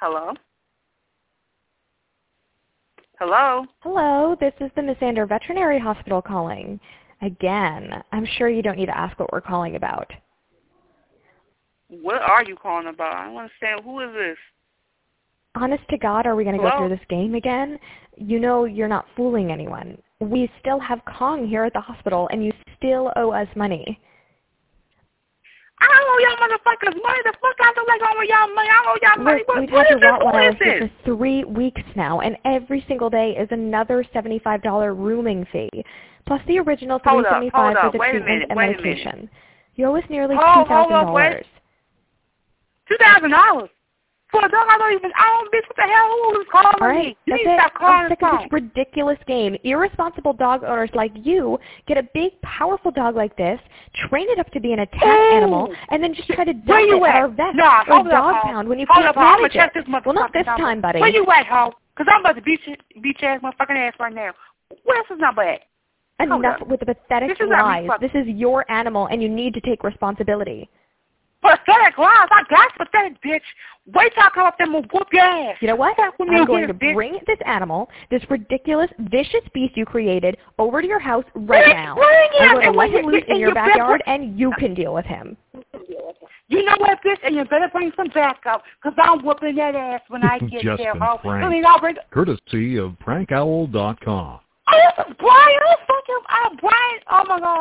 Hello? Hello? Hello, this is the Miss Ander Veterinary Hospital calling. Again, I'm sure you don't need to ask what we're calling about. What are you calling about? I don't understand. Who is this? Honest to God, are we going to go through this game again? You know you're not fooling anyone. We still have Kong here at the hospital, and you still owe us money. I owe y'all motherfuckers money. The fuck I don't like owe y'all money. I owe y'all money. What, we've what had is your this? Who Rottweiler is here for three weeks now, and every single day is another $75 rooming fee, plus the original $375 for the Wait treatment minute, and wait a minute. medication. You owe us nearly Hold- hold up, $2,000. Two thousand dollars for a dog I don't even. I don't. Bitch, what the hell? Who is calling All right, me? You need to stop calling I'm sick of this ridiculous game. Irresponsible dog owners like you get a big, powerful dog like this, train it up to be an attack Ooh. animal, and then just try to dump you it at at? our vet Nah, or up, dog ho. pound when you hold can't up, ho. I'm it. this motherfucker. Well, not this time, buddy. Where you at, ho? Because I'm about to beat, you, beat your ass motherfucking ass right now. Where's his number at? Enough with the pathetic This is not me lies. This is your animal, and you need to take responsibility. Pathetic lies. I got pathetic, bitch. Wait till I come up there and whoop your ass. You know what? Fuck with me I'm over going to bitch. bring this animal, this ridiculous, vicious beast you created, over to your house right Bitch, now. bring I'm going to let when him loose in and your backyard, bring- and you can deal with him. You know what, bitch? And you better bring some backup, because I'm whooping that ass when I get Just there, been ho. I mean, I'll bring... Courtesy of prankowl.com. Oh, this is Brian. Oh, fuck him. Oh, Brian. Oh, my God.